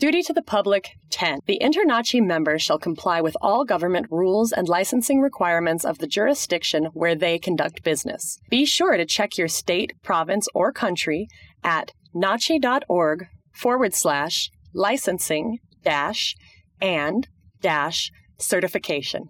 Duty to the public 10. The InterNACHI member shall comply with all government rules and licensing requirements of the jurisdiction where they conduct business. Be sure to check your state, province, or country at nachi.org forward slash licensing dash and dash certification.